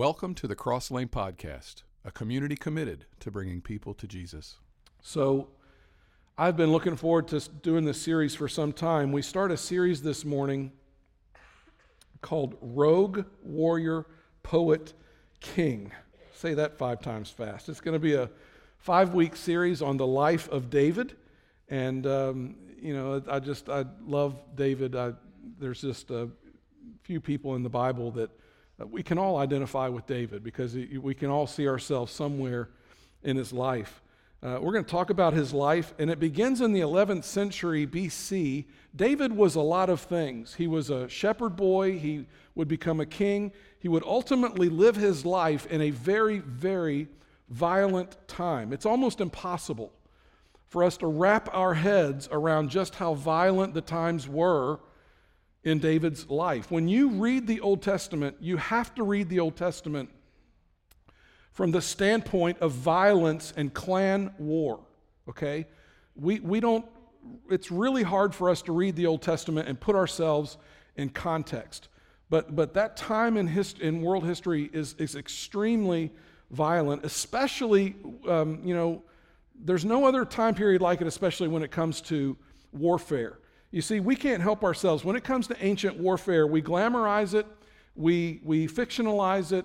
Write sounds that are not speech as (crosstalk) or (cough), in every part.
Welcome to the Cross Lane Podcast, a community committed to bringing people to Jesus. So, I've been looking forward to doing this series for some time. We start a series this morning called Rogue Warrior Poet King. Say that five times fast. It's going to be a five week series on the life of David. And, um, you know, I just, I love David. I, there's just a few people in the Bible that we can all identify with David because we can all see ourselves somewhere in his life. Uh, we're going to talk about his life, and it begins in the 11th century BC. David was a lot of things. He was a shepherd boy, he would become a king, he would ultimately live his life in a very, very violent time. It's almost impossible for us to wrap our heads around just how violent the times were in David's life. When you read the Old Testament, you have to read the Old Testament from the standpoint of violence and clan war, okay? We, we don't, it's really hard for us to read the Old Testament and put ourselves in context. But, but that time in, hist- in world history is, is extremely violent, especially, um, you know, there's no other time period like it, especially when it comes to warfare. You see, we can't help ourselves. When it comes to ancient warfare, we glamorize it, we, we fictionalize it,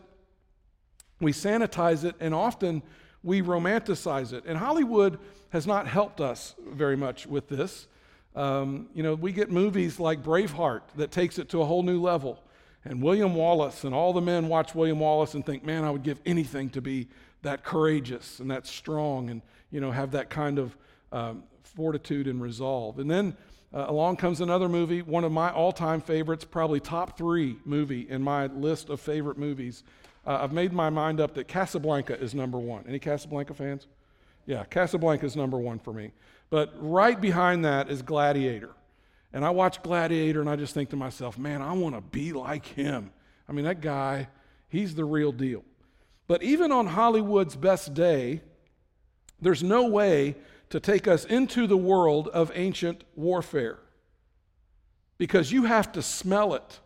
we sanitize it, and often we romanticize it. And Hollywood has not helped us very much with this. Um, you know, we get movies like Braveheart that takes it to a whole new level. And William Wallace, and all the men watch William Wallace and think, man, I would give anything to be that courageous and that strong and, you know, have that kind of um, fortitude and resolve. And then uh, along comes another movie, one of my all time favorites, probably top three movie in my list of favorite movies. Uh, I've made my mind up that Casablanca is number one. Any Casablanca fans? Yeah, Casablanca is number one for me. But right behind that is Gladiator. And I watch Gladiator and I just think to myself, man, I want to be like him. I mean, that guy, he's the real deal. But even on Hollywood's best day, there's no way to take us into the world of ancient warfare because you have to smell it,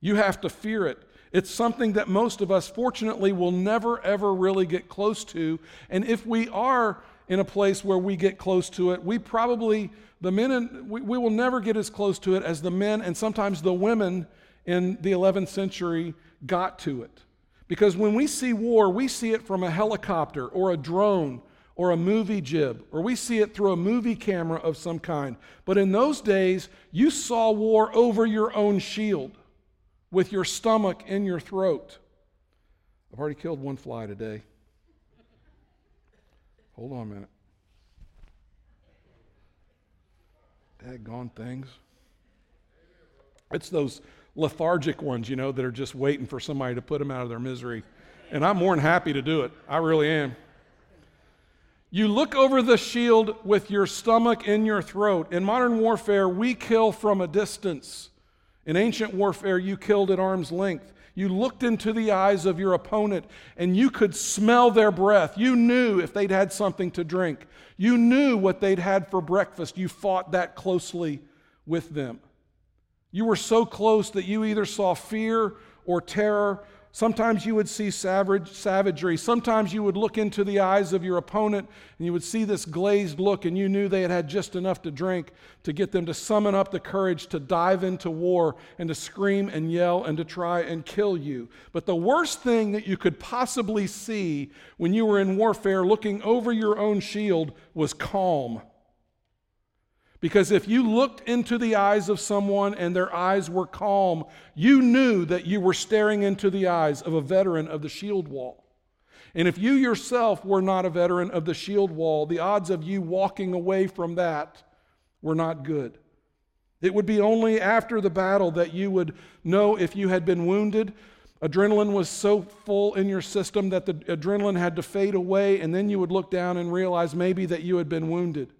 you have to fear it. It's something that most of us, fortunately, will never ever really get close to. And if we are in a place where we get close to it, we probably, the men, and, we, we will never get as close to it as the men and sometimes the women in the 11th century got to it. Because when we see war, we see it from a helicopter or a drone or a movie jib, or we see it through a movie camera of some kind. But in those days, you saw war over your own shield with your stomach in your throat. I've already killed one fly today. Hold on a minute. Daggone things. It's those lethargic ones, you know, that are just waiting for somebody to put them out of their misery. And I'm more than happy to do it. I really am. You look over the shield with your stomach in your throat. In modern warfare, we kill from a distance. In ancient warfare, you killed at arm's length. You looked into the eyes of your opponent and you could smell their breath. You knew if they'd had something to drink. You knew what they'd had for breakfast. You fought that closely with them. You were so close that you either saw fear or terror Sometimes you would see savage, savagery. Sometimes you would look into the eyes of your opponent and you would see this glazed look, and you knew they had had just enough to drink to get them to summon up the courage to dive into war and to scream and yell and to try and kill you. But the worst thing that you could possibly see when you were in warfare looking over your own shield was calm. Because if you looked into the eyes of someone and their eyes were calm, you knew that you were staring into the eyes of a veteran of the shield wall. And if you yourself were not a veteran of the shield wall, the odds of you walking away from that were not good. It would be only after the battle that you would know if you had been wounded. Adrenaline was so full in your system that the adrenaline had to fade away, and then you would look down and realize maybe that you had been wounded.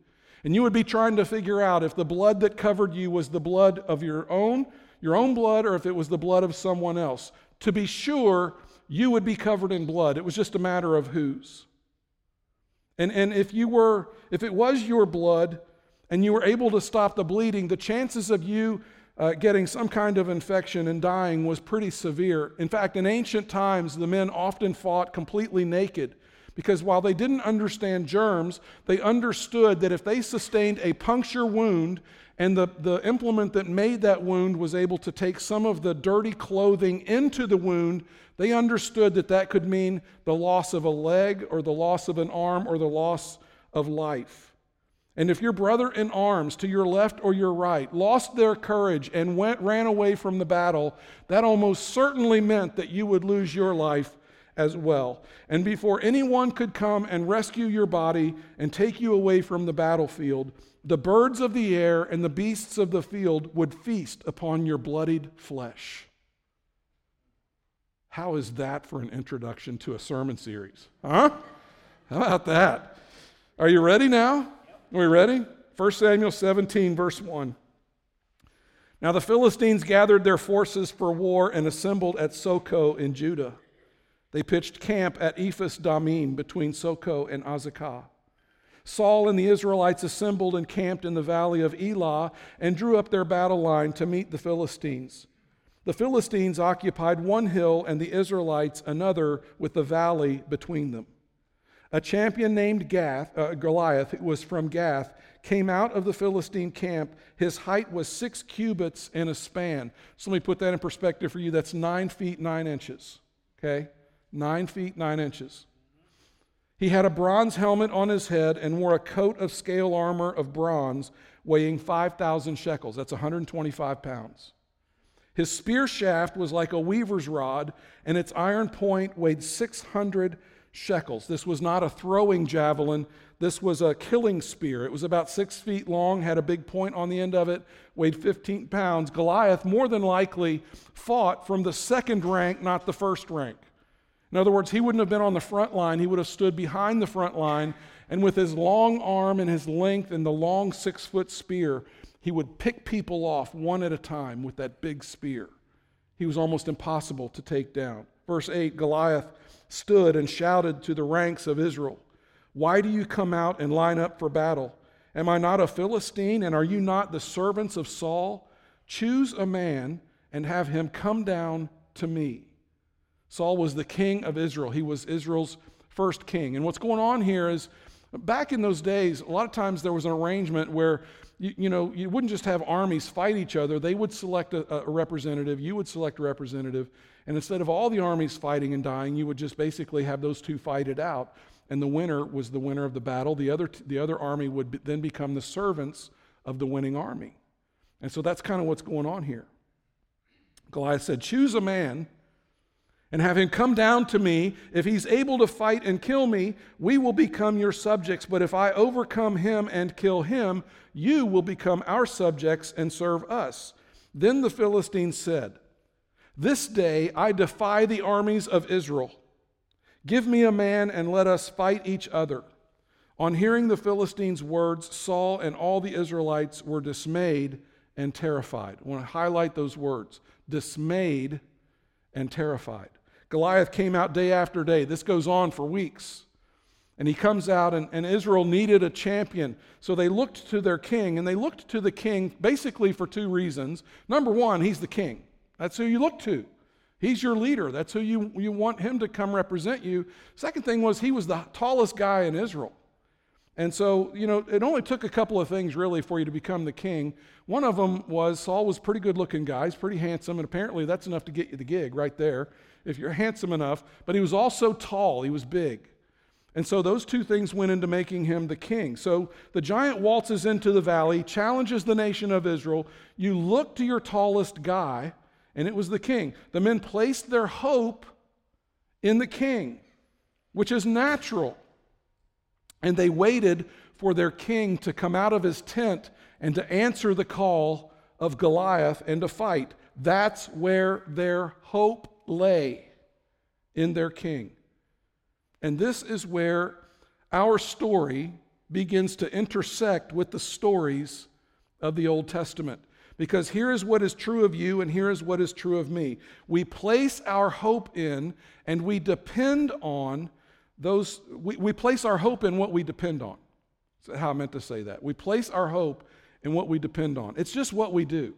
And you would be trying to figure out if the blood that covered you was the blood of your own, your own blood, or if it was the blood of someone else. To be sure, you would be covered in blood. It was just a matter of whose. And, and if you were, if it was your blood and you were able to stop the bleeding, the chances of you uh, getting some kind of infection and dying was pretty severe. In fact, in ancient times, the men often fought completely naked because while they didn't understand germs, they understood that if they sustained a puncture wound and the, the implement that made that wound was able to take some of the dirty clothing into the wound, they understood that that could mean the loss of a leg or the loss of an arm or the loss of life. And if your brother in arms to your left or your right lost their courage and went, ran away from the battle, that almost certainly meant that you would lose your life as well. And before anyone could come and rescue your body and take you away from the battlefield, the birds of the air and the beasts of the field would feast upon your bloodied flesh. How is that for an introduction to a sermon series? Huh? How about that? Are you ready now? Are we ready? 1 Samuel 17, verse 1. Now the Philistines gathered their forces for war and assembled at Socoh in Judah. They pitched camp at Ephes Dammim between Socoh and Azekah. Saul and the Israelites assembled and camped in the valley of Elah and drew up their battle line to meet the Philistines. The Philistines occupied one hill and the Israelites another with the valley between them. A champion named Gath, uh, Goliath, who was from Gath, came out of the Philistine camp. His height was six cubits and a span. So let me put that in perspective for you. That's nine feet, nine inches. Okay? Nine feet, nine inches. He had a bronze helmet on his head and wore a coat of scale armor of bronze weighing 5,000 shekels. That's 125 pounds. His spear shaft was like a weaver's rod, and its iron point weighed 600 shekels. This was not a throwing javelin, this was a killing spear. It was about six feet long, had a big point on the end of it, weighed 15 pounds. Goliath more than likely fought from the second rank, not the first rank. In other words, he wouldn't have been on the front line, he would have stood behind the front line, and with his long arm and his length and the long six foot spear, he would pick people off one at a time with that big spear. He was almost impossible to take down. Verse 8 Goliath stood and shouted to the ranks of Israel, Why do you come out and line up for battle? Am I not a Philistine, and are you not the servants of Saul? Choose a man and have him come down to me. Saul was the king of Israel, he was Israel's first king. And what's going on here is back in those days, a lot of times there was an arrangement where you, you, know, you wouldn't just have armies fight each other. They would select a, a, representative, you would select a representative, and instead of all the armies fighting and dying, you would just basically have those two fight it out. And the winner was the winner of the battle. The other, the other army would be, then become the servants of the winning army. And so that's kind of what's going on here. Goliath said, Choose a man and have him come down to me. If he's able to fight and kill me, we will become your subjects. But if I overcome him and kill him, you will become our subjects and serve us. Then the Philistines said, This day I defy the armies of Israel. Give me a man and let us fight each other. On hearing the Philistines' words, Saul and all the Israelites were dismayed and terrified. I want to highlight those words dismayed and terrified. Goliath came out day after day. This goes on for weeks. And he comes out, and, and, Israel needed a champion. So they looked to their king, and they looked to the king basically for two reasons. Number one, he's the king. That's who you look to. He's your leader. That's who you, you want him to come represent you. Second thing was, he was the tallest guy in Israel. And so, you know, it only took a couple of things really for you to become the king. One of them was Saul was pretty good looking guy, he's pretty handsome, and apparently that's enough to get you the gig right there if you're handsome enough, but he was also tall, he was big. And so those two things went into making him the king. So the giant waltzes into the valley, challenges the nation of Israel. You look to your tallest guy, and it was the king. The men placed their hope in the king, which is natural. And they waited for their king to come out of his tent and to answer the call of Goliath and to fight. That's where their hope lay in their king. And this is where our story begins to intersect with the stories of the Old Testament. Because here is what is true of you, and here is what is true of me. We place our hope in, and we depend on those, we, we place our hope in what we depend on. That's how I meant to say that. We place our hope in what we depend on. It's just what we do.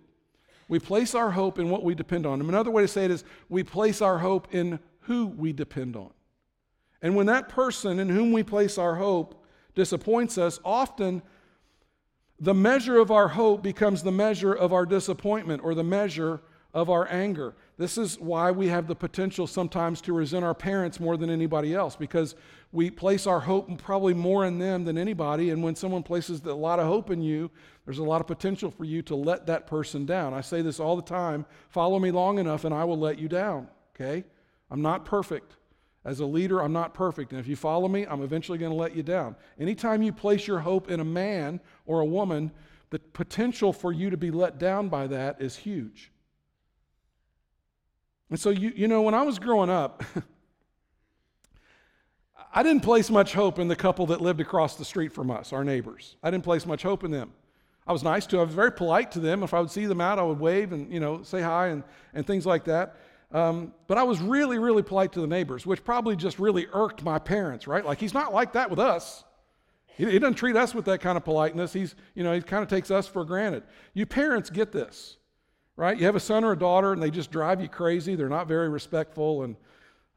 We place our hope in what we depend on. And Another way to say it is we place our hope in who we depend on. And when that person in whom we place our hope disappoints us, often the measure of our hope becomes the measure of our disappointment or the measure of our anger. This is why we have the potential sometimes to resent our parents more than anybody else because we place our hope probably more in them than anybody. And when someone places a lot of hope in you, there's a lot of potential for you to let that person down. I say this all the time follow me long enough and I will let you down, okay? I'm not perfect. As a leader, I'm not perfect. And if you follow me, I'm eventually going to let you down. Anytime you place your hope in a man or a woman, the potential for you to be let down by that is huge. And so, you, you know, when I was growing up, (laughs) I didn't place much hope in the couple that lived across the street from us, our neighbors. I didn't place much hope in them. I was nice to them. I was very polite to them. If I would see them out, I would wave and, you know, say hi and, and things like that. Um, but I was really, really polite to the neighbors, which probably just really irked my parents, right? Like, he's not like that with us. He, he doesn't treat us with that kind of politeness. He's, you know, he kind of takes us for granted. You parents get this right? You have a son or a daughter and they just drive you crazy. They're not very respectful and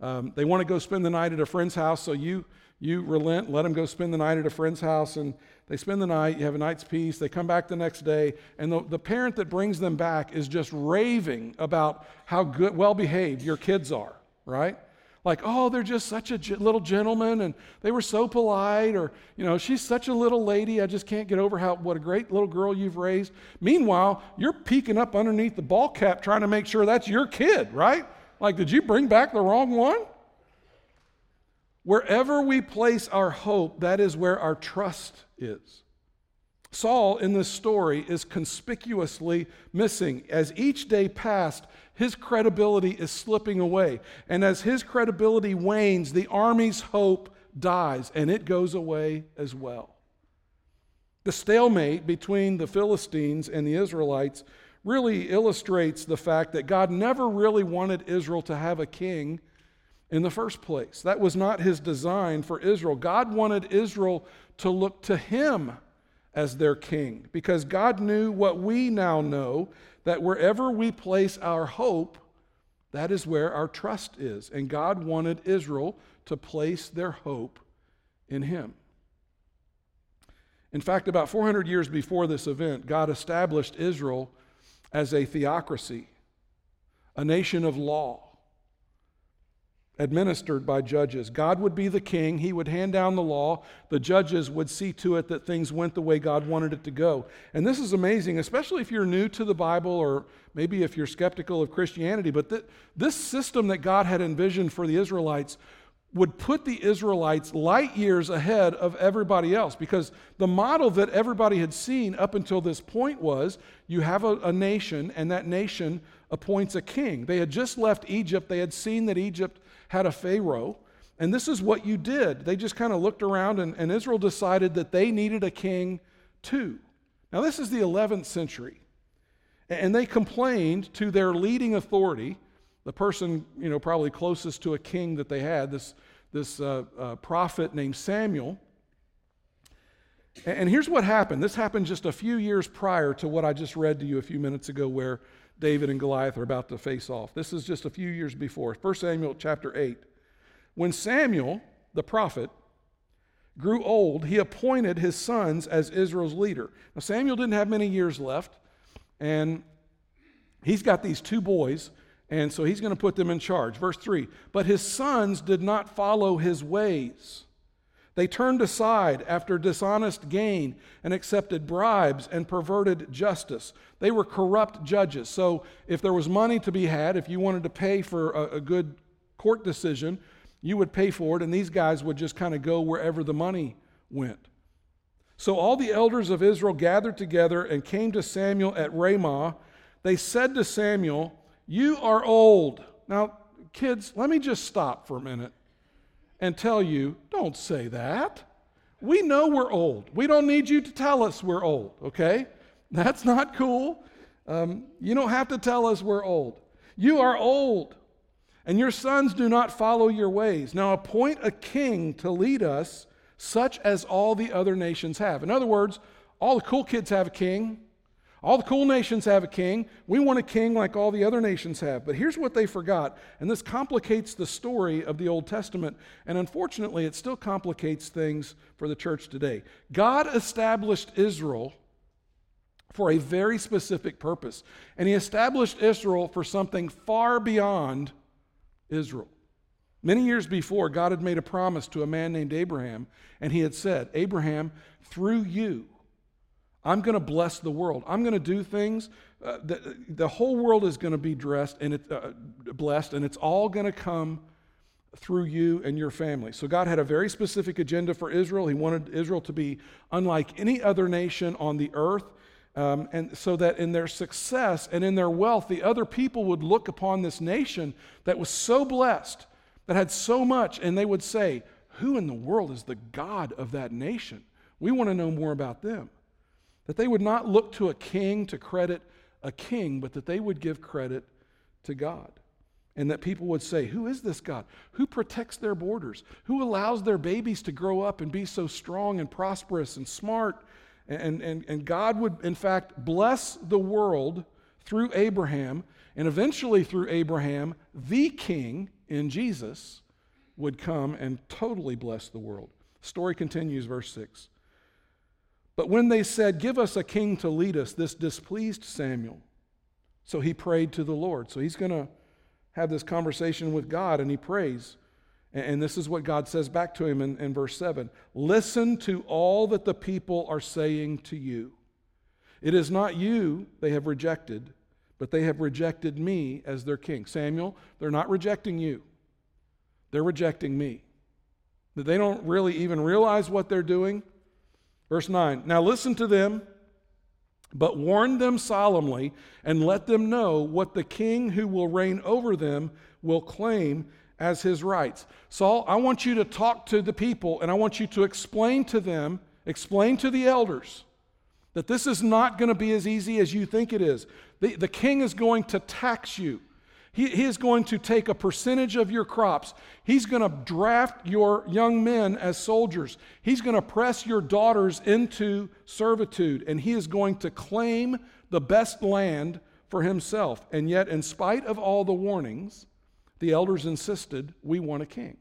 um, they want to go spend the night at a friend's house. So you, you relent, let them go spend the night at a friend's house and they spend the night. You have a night's peace. They come back the next day and the, the parent that brings them back is just raving about how good, well behaved your kids are, right? Like, oh, they're just such a little gentleman and they were so polite, or, you know, she's such a little lady, I just can't get over how, what a great little girl you've raised. Meanwhile, you're peeking up underneath the ball cap trying to make sure that's your kid, right? Like, did you bring back the wrong one? Wherever we place our hope, that is where our trust is. Saul in this story is conspicuously missing. As each day passed, his credibility is slipping away. And as his credibility wanes, the army's hope dies and it goes away as well. The stalemate between the Philistines and the Israelites really illustrates the fact that God never really wanted Israel to have a king in the first place. That was not his design for Israel. God wanted Israel to look to him as their king because God knew what we now know that wherever we place our hope, that is where our trust is. And God wanted Israel to place their hope in Him. In fact, about 400 years before this event, God established Israel as a theocracy, a nation of law administered by judges. God would be the king, he would hand down the law, the judges would see to it that things went the way God wanted it to go. And this is amazing, especially if you're new to the Bible or maybe if you're skeptical of Christianity, but th- this system that God had envisioned for the Israelites would put the Israelites light years ahead of everybody else because the model that everybody had seen up until this point was you have a, a nation and that nation appoints a king. They had just left Egypt, they had seen that Egypt had a Pharaoh. And this is what you did. They just kind of looked around, and, and Israel decided that they needed a king too. Now, this is the 11th century. And they complained to their leading authority, the person, you know, probably closest to a king that they had, this, this uh, uh, prophet named Samuel. And here's what happened. This happened just a few years prior to what I just read to you a few minutes ago, where David and Goliath are about to face off. This is just a few years before. 1 Samuel chapter 8. When Samuel, the prophet, grew old, he appointed his sons as Israel's leader. Now, Samuel didn't have many years left, and he's got these two boys, and so he's going to put them in charge. Verse 3 But his sons did not follow his ways. They turned aside after dishonest gain and accepted bribes and perverted justice. They were corrupt judges. So, if there was money to be had, if you wanted to pay for a, a good court decision, you would pay for it, and these guys would just kind of go wherever the money went. So, all the elders of Israel gathered together and came to Samuel at Ramah. They said to Samuel, You are old. Now, kids, let me just stop for a minute and tell you, don't say that. We know we're old. We don't need you to tell us we're old, okay? (laughs) That's not cool. Um, you don't have to tell us we're old. You are old, and your sons do not follow your ways. Now appoint a king to lead us, such as all the other nations have. In other words, all the cool kids have a king, All the cool nations have a king. We want a king like all the other nations have. But here's what they forgot, and this complicates the story of the Old Testament, and unfortunately, it still complicates things for the church today. God established Israel for a very specific purpose, and He established Israel for something far beyond Israel. Many years before, God had made a promise to a man named Abraham, and He had said, Abraham, through you, I'm going to bless the world. I'm going to do things. Uh, the, the whole world is going to be dressed and it, uh, blessed, and it's all going to come through you and your family. So God had a very specific agenda for Israel. He wanted Israel to be unlike any other nation on the earth. Um, and so that in their success and in their wealth, the other people would look upon this nation that was so blessed, that had so much, and they would say, Who in the world is the God of that nation? We want to know more about them. That they would not look to a king to credit a king, but that they would give credit to God. And that people would say, Who is this God? Who protects their borders? Who allows their babies to grow up and be so strong and prosperous and smart? And, and, and God would, in fact, bless the world through Abraham, and eventually through Abraham, the king in Jesus would come and totally bless the world. story continues, verse 6. But when they said, Give us a king to lead us, this displeased Samuel. So he prayed to the Lord. So he's going to have this conversation with God and he prays. And this is what God says back to him in, in, verse 7 Listen to all that the people are saying to you. It is not you they have rejected, but they have rejected me as their king. Samuel, they're not rejecting you, they're rejecting me. They don't really even realize what they're doing. Verse 9 Now listen to them, but warn them solemnly, and let them know what the king who will reign over them will claim as his rights. Saul, I want you to talk to the people, and I want you to explain to them, explain to the elders, that this is not going to be as easy as you think it is. The, the king is going to tax you. He, he is going to take a percentage of your crops. He's going to draft your young men as soldiers. He's going to press your daughters into servitude, and he is going to claim the best land for himself. And yet, in spite of all the warnings, the elders insisted, We want a king.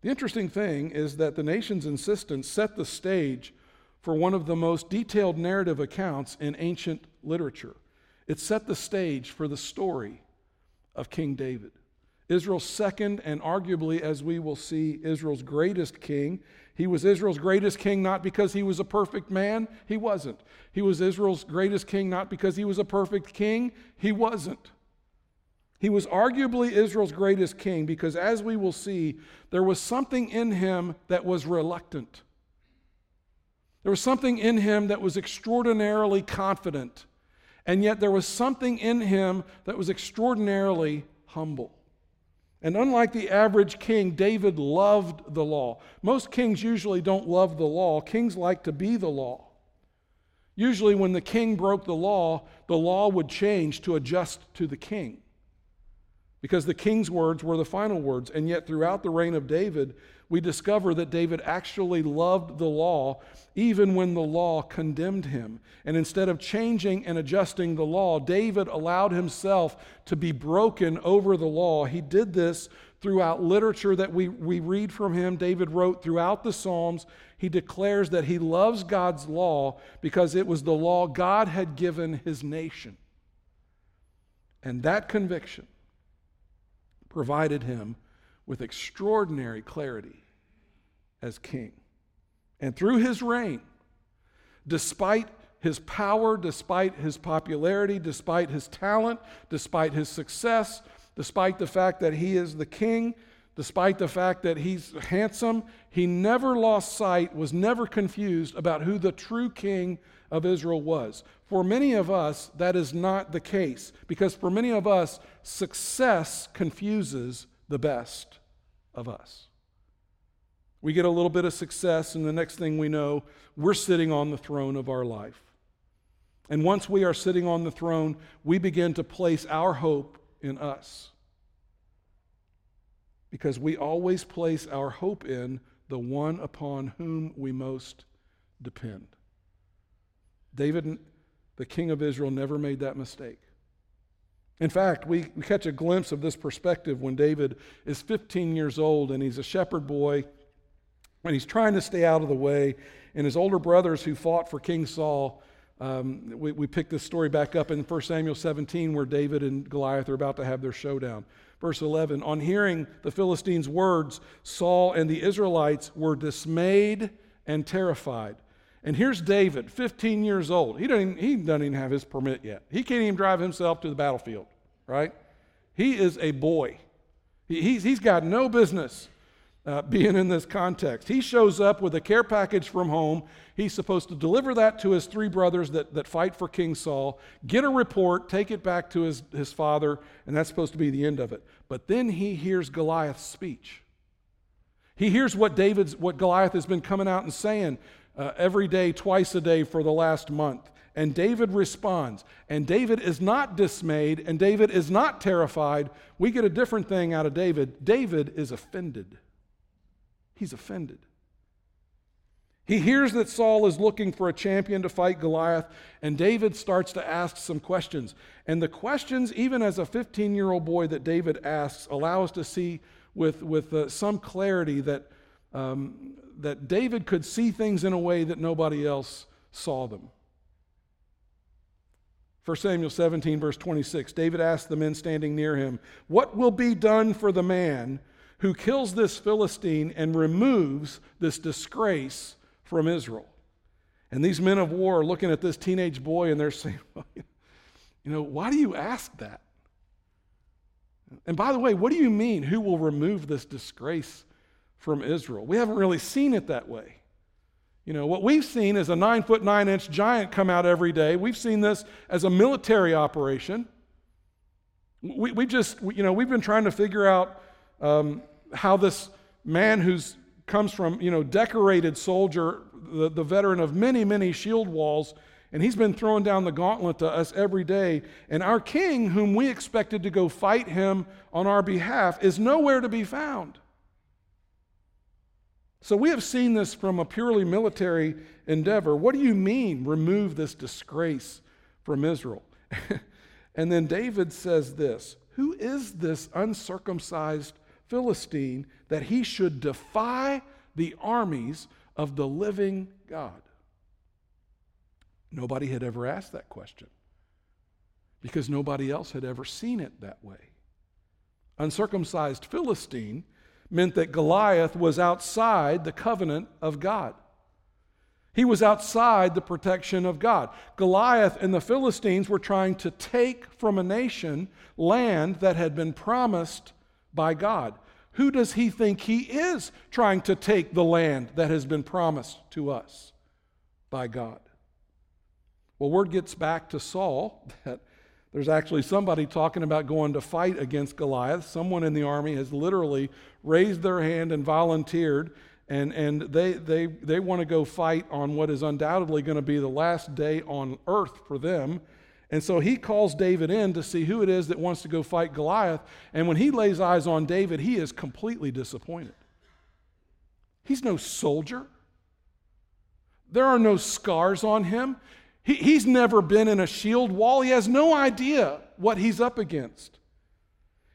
The interesting thing is that the nation's insistence set the stage for one of the most detailed narrative accounts in ancient literature. It set the stage for the story of King David. Israel's second, and arguably, as we will see, Israel's greatest king. He was Israel's greatest king not because he was a perfect man, he wasn't. He was Israel's greatest king not because he was a perfect king, he wasn't. He was arguably Israel's greatest king because, as we will see, there was something in him that was reluctant. There was something in him that was extraordinarily confident. And yet there was something in him that was extraordinarily humble. And unlike the average king, David loved the law. Most kings usually don't love the law, kings like to be the law. Usually, when the king broke the law, the law would change to adjust to the king because the king's words were the final words. And yet, throughout the reign of David, we discover that David actually loved the law even when the law condemned him. And instead of changing and adjusting the law, David allowed himself to be broken over the law. He did this throughout literature that we, we read from him. David wrote throughout the Psalms. He declares that he loves God's law because it was the law God had given his nation. And that conviction provided him with extraordinary clarity as king. And through his reign, despite his power, despite his popularity, despite his talent, despite his success, despite the fact that he is the king, despite the fact that he's handsome, he never lost sight, was never confused about who the true king of Israel was. For many of us, that is not the case, because for many of us, success confuses the best of us. We get a little bit of success, and the next thing we know, we're sitting on the throne of our life. And once we are sitting on the throne, we begin to place our hope in us. Because we always place our hope in the one upon whom we most depend. David the king of Israel never made that mistake. In fact, we, we catch a glimpse of this perspective when David is 15 years old and he's a shepherd boy and he's trying to stay out of the way. And his older brothers who fought for King Saul, um, we, we pick this story back up in 1 Samuel 17 where David and Goliath are about to have their showdown. Verse 11 On hearing the Philistines' words, Saul and the Israelites were dismayed and terrified. And here's David, 15 years old. He doesn't, even, he doesn't even have his permit yet. He can't even drive himself to the battlefield, right? He is a boy. He, he's, he's got no business uh, being in this context. He shows up with a care package from home. He's supposed to deliver that to his three brothers that, that fight for King Saul, get a report, take it back to his, his father, and that's supposed to be the end of it. But then he hears Goliath's speech. He hears what David's, what Goliath has been coming out and saying uh, every day, twice a day for the last month. And David responds. And David is not dismayed, and David is not terrified. We get a different thing out of David. David is offended. He's offended. He hears that Saul is looking for a champion to fight Goliath, and David starts to ask some questions. And the questions, even as a 15 year old boy, that David asks, allow us to see with, with uh, some clarity that um, that David could see things in a way that nobody else saw them. 1 Samuel 17, verse 26, David asked the men standing near him, What will be done for the man who kills this Philistine and removes this disgrace from Israel? And these men of war are looking at this teenage boy and they're (laughs) saying, You know, why do you ask that? And by the way, what do you mean, who will remove this disgrace from Israel. We haven't really seen it that way. You know, what we've seen is a nine foot nine inch giant come out every day. We've seen this as a military operation. We, we just, you know, we've been trying to figure out um, how this man who's comes from, you know, decorated soldier, the, the veteran of many, many shield walls, and he's been throwing down the gauntlet to us every day. And our king, whom we expected to go fight him on our behalf, is nowhere to be found. So we have seen this from a purely military endeavor. What do you mean, remove this disgrace from Israel? (laughs) and then David says this Who is this uncircumcised Philistine that he should defy the armies of the living God? Nobody had ever asked that question because nobody else had ever seen it that way. Uncircumcised Philistine meant that Goliath was outside the covenant of God. He was outside the protection of God. Goliath and the Philistines were trying to take from a nation land that had been promised by God. Who does he think he is trying to take the land that has been promised to us by God? Well, word gets back to Saul (laughs) that there's actually somebody talking about going to fight against Goliath. Someone in the army has literally raised their hand and volunteered, and, and they, they, they want to go fight on what is undoubtedly going to be the last day on earth for them. And so he calls David in to see who it is that wants to go fight Goliath. And when he lays eyes on David, he is completely disappointed. He's no soldier. There are no scars on him. He, he's never been in a shield wall. He has no idea what he's up against.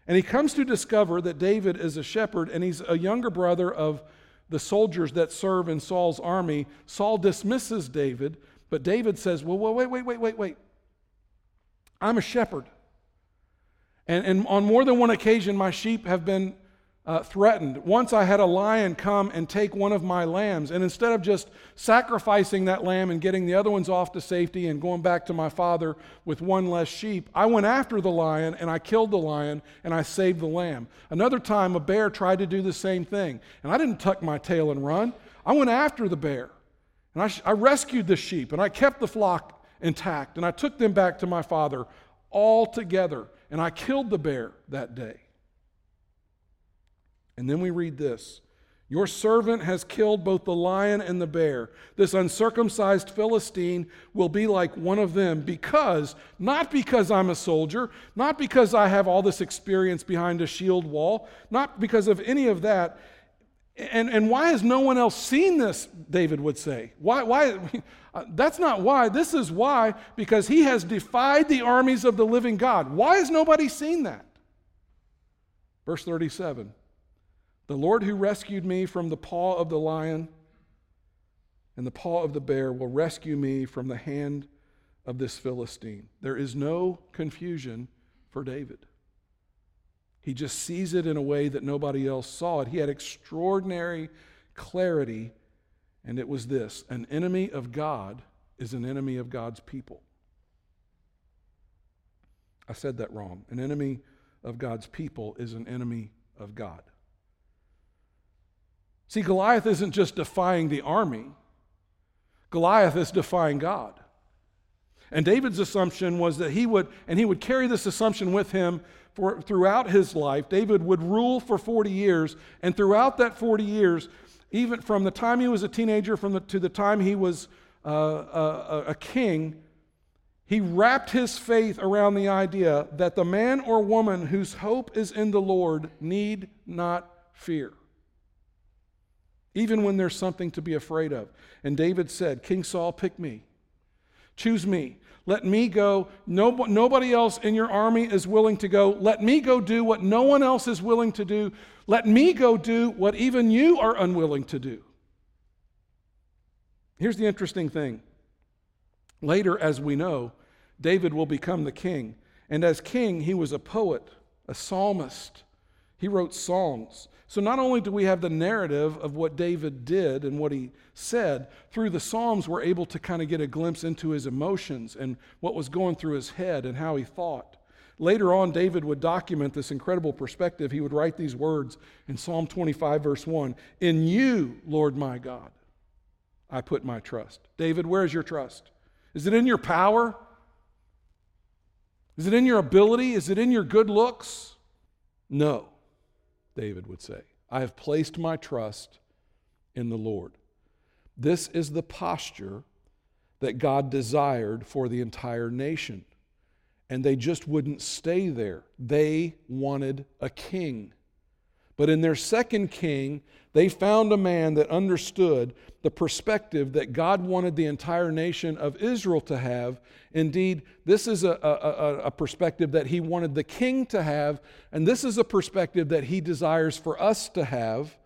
And he comes to discover that David is a shepherd and he's a younger brother of the soldiers that serve in Saul's army. Saul dismisses David, but David says, Well, wait, wait, wait, wait, wait. I'm a shepherd. And, and on more than one occasion, my sheep have been uh, threatened. Once I had a lion come and take one of my lambs, and instead of just sacrificing that lamb and getting the other ones off to safety and going back to my father with one less sheep, I went after the lion and I killed the lion and I saved the lamb. Another time, a bear tried to do the same thing, and I didn't tuck my tail and run. I went after the bear, and I, I rescued the sheep, and I kept the flock intact, and I took them back to my father all together, and I killed the bear that day. And then we read this Your servant has killed both the lion and the bear. This uncircumcised Philistine will be like one of them because, not because I'm a soldier, not because I have all this experience behind a shield wall, not because of any of that. And, and why has no one else seen this, David would say? Why, why? (laughs) Uh, that's not why. This is why, because he has defied the armies of the living God. Why has nobody seen that? Verse 37 The Lord who rescued me from the paw of the lion and the paw of the bear will rescue me from the hand of this Philistine. There is no confusion for David. He just sees it in a way that nobody else saw it. He had extraordinary clarity, and it was this an enemy of God is an enemy of God's people. I said that wrong. An enemy of God's people is an enemy of God. See, Goliath isn't just defying the army, Goliath is defying God. And David's assumption was that he would, and he would carry this assumption with him for, throughout his life. David would rule for 40 years, and throughout that 40 years, even from the time he was a teenager from the, to the time he was uh, a, a king, he wrapped his faith around the idea that the man or woman whose hope is in the Lord need not fear, even when there's something to be afraid of. And David said, King Saul, pick me. Choose me. Let me go. No, nobody else in your army is willing to go. Let me go do what no one else is willing to do. Let me go do what even you are unwilling to do. Here's the interesting thing. Later, as we know, David will become the king. And as king, he was a poet, a psalmist. He wrote songs. So not only do we have the narrative of what David did and what he said, through the Psalms, we're able to kind of get a glimpse into his emotions and what was going through his head and how he thought. Later on, David would document this incredible perspective. He would write these words in Psalm 25, verse 1 In you, Lord my God, I put my trust. David, where is your trust? Is it in your power? Is it in your ability? Is it in your good looks? No. David would say. I have placed my trust in the Lord. This is the posture that God desired for the entire nation. And they just wouldn't stay there. They wanted a king. But in their second king, they found a man that understood the perspective that God wanted the entire nation of Israel to have. Indeed, this is a, a, a, perspective that he wanted the king to have, and this is a perspective that he desires for us to have.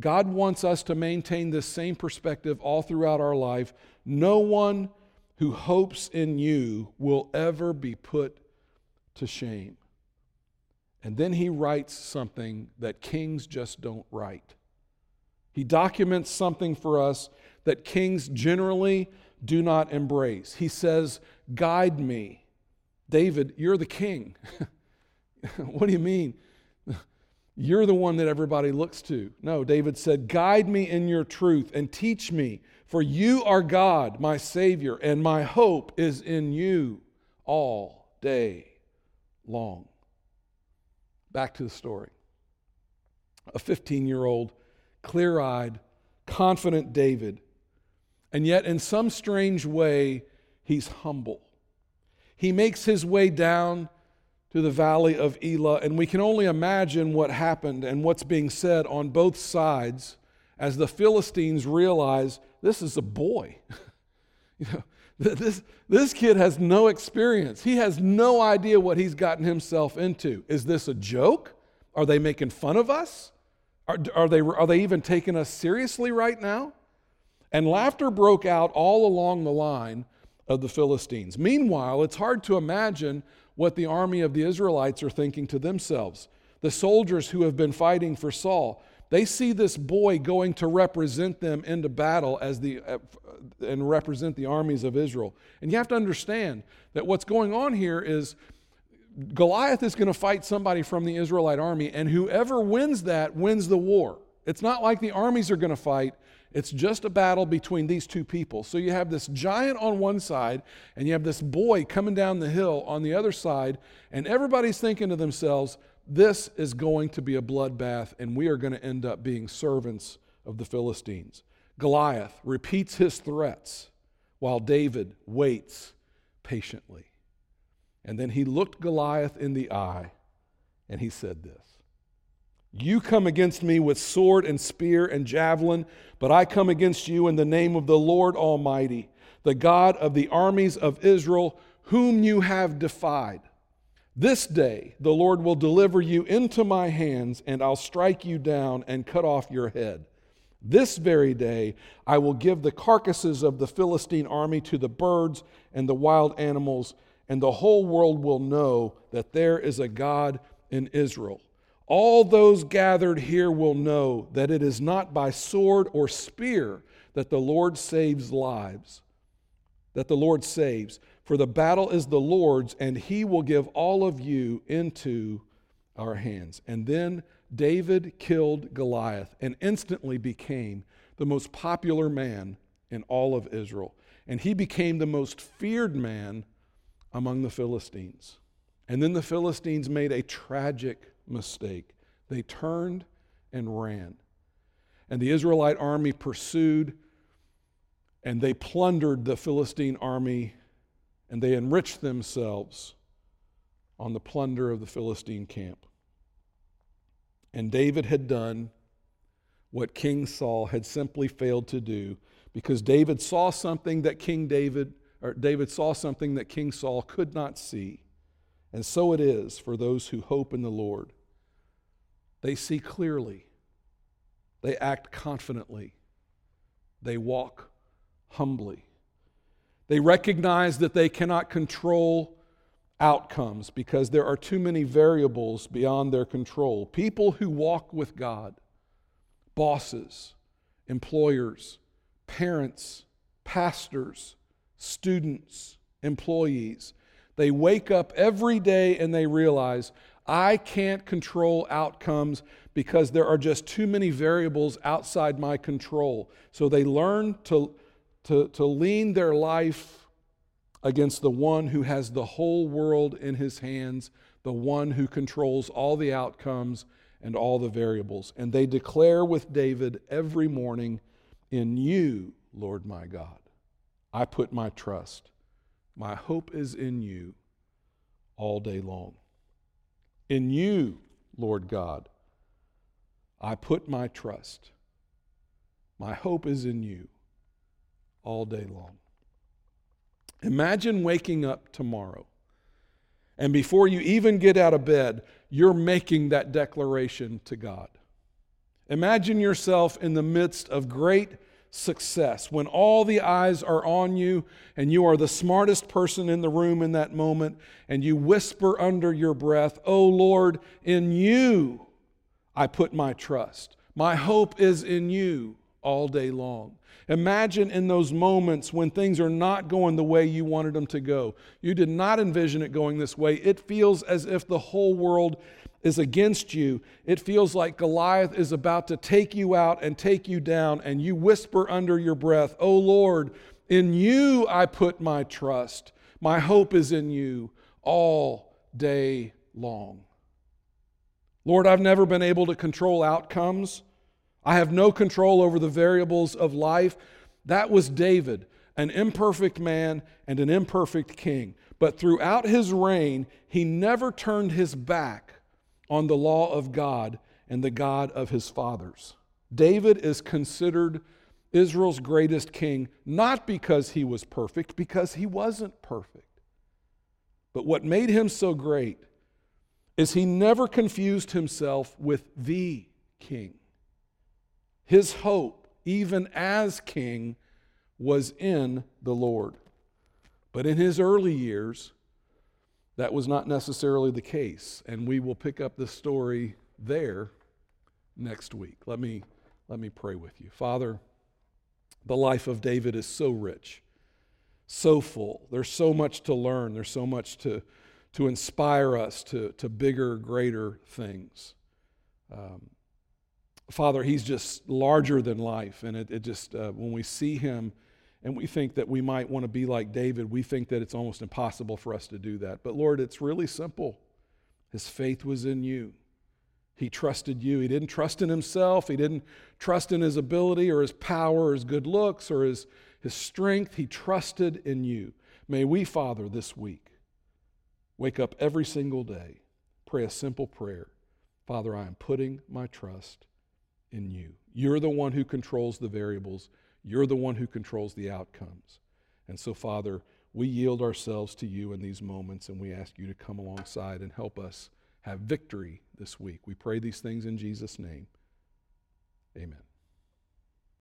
God wants us to maintain this same perspective all throughout our life. No one who hopes in you will ever be put to shame. And then he writes something that kings just don't write. He documents something for us that kings generally do not embrace. He says, Guide me. David, you're the king. (laughs) what do you mean? (laughs) You're the one that everybody looks to. No, David said, Guide me in your truth and teach me, for you are God, my Savior, and my hope is in you all day long. Back to the story. A 15 year old, clear eyed, confident David, and yet in some strange way, he's humble. He makes his way down to the valley of Elah, and we can only imagine what happened and what's being said on both sides as the Philistines realize this is a boy. (laughs) you know, (laughs) this, this kid has no experience. He has no idea what he's gotten himself into. Is this a joke? Are they making fun of us? Are, are, they, are they even taking us seriously right now? And laughter broke out all along the line of the Philistines. Meanwhile, it's hard to imagine what the army of the Israelites are thinking to themselves. The soldiers who have been fighting for Saul, they see this boy going to represent them into battle as the uh, and represent the armies of Israel. And you have to understand that what's going on here is Goliath is going to fight somebody from the Israelite army, and whoever wins that wins the war. It's not like the armies are going to fight. It's just a battle between these two people. So you have this giant on one side, and you have this boy coming down the hill on the other side, and everybody's thinking to themselves, this is going to be a bloodbath, and we are going to end up being servants of the Philistines. Goliath repeats his threats while David waits patiently. And then he looked Goliath in the eye and he said this You come against me with sword and spear and javelin, but I come against you in the name of the Lord Almighty, the God of the armies of Israel, whom you have defied. This day the Lord will deliver you into my hands, and I'll strike you down and cut off your head. This very day I will give the carcasses of the Philistine army to the birds and the wild animals, and the whole world will know that there is a God in Israel. All those gathered here will know that it is not by sword or spear that the Lord saves lives, that the Lord saves. For the battle is the Lord's, and he will give all of you into our hands. And then David killed Goliath and instantly became the most popular man in all of Israel. And he became the most feared man among the Philistines. And then the Philistines made a tragic mistake. They turned and ran. And the Israelite army pursued and they plundered the Philistine army and they enriched themselves on the plunder of the Philistine camp. And David had done what King Saul had simply failed to do because David saw something that King David or David saw something that King Saul could not see. And so it is for those who hope in the Lord. They see clearly. They act confidently. They walk humbly. They recognize that they cannot control outcomes because there are too many variables beyond their control. People who walk with God, bosses, employers, parents, pastors, students, employees, they wake up every day and they realize, I can't control outcomes because there are just too many variables outside my control. So they learn to, to, to lean their life against the one who has the whole world in his hands, the one who controls all the outcomes and all the variables. And they declare with David every morning, In you, Lord my God, I put my trust. My hope is in you all day long. In you, Lord God, I put my trust. My hope is in you all day long. Imagine waking up tomorrow, and before you even get out of bed, you're making that declaration to God. Imagine yourself in the midst of great success when all the eyes are on you and you are the smartest person in the room in that moment, and you whisper under your breath, Oh Lord, in you I put my trust. My hope is in you all day long. Imagine in those moments when things are not going the way you wanted them to go. You did not envision it going this way. It feels as if the whole world is against you. It feels like Goliath is about to take you out and take you down, and you whisper under your breath, Oh Lord, in you I put my trust. My hope is in you all day long. Lord, I've never been able to control outcomes. I have no control over the variables of life. That was David, an imperfect man and an imperfect king. But throughout his reign, he never turned his back on the law of God and the God of his fathers. David is considered Israel's greatest king, not because he was perfect, because he wasn't perfect. But what made him so great is he never confused himself with the king. His hope, even as king, was in the Lord. But in his early years, that was not necessarily the case. And we will pick up the story there next week. Let me, let me pray with you. Father, the life of David is so rich, so full. There's so much to learn, there's so much to, to inspire us to, to bigger, greater things. Um, Father, He's just larger than life. And it, it just, uh, when we see Him and we think that we might want to be like David, we think that it's almost impossible for us to do that. But Lord, it's really simple. His faith was in you. He trusted you. He didn't trust in himself. He didn't trust in his ability or his power or his good looks or his, his strength. He trusted in you. May we, Father, this week wake up every single day, pray a simple prayer Father, I am putting my trust in you. You're the one who controls the variables, you're the one who controls the outcomes. And so, Father, we yield ourselves to you in these moments and we ask you to come alongside and help us have victory this week. We pray these things in Jesus' name. Amen.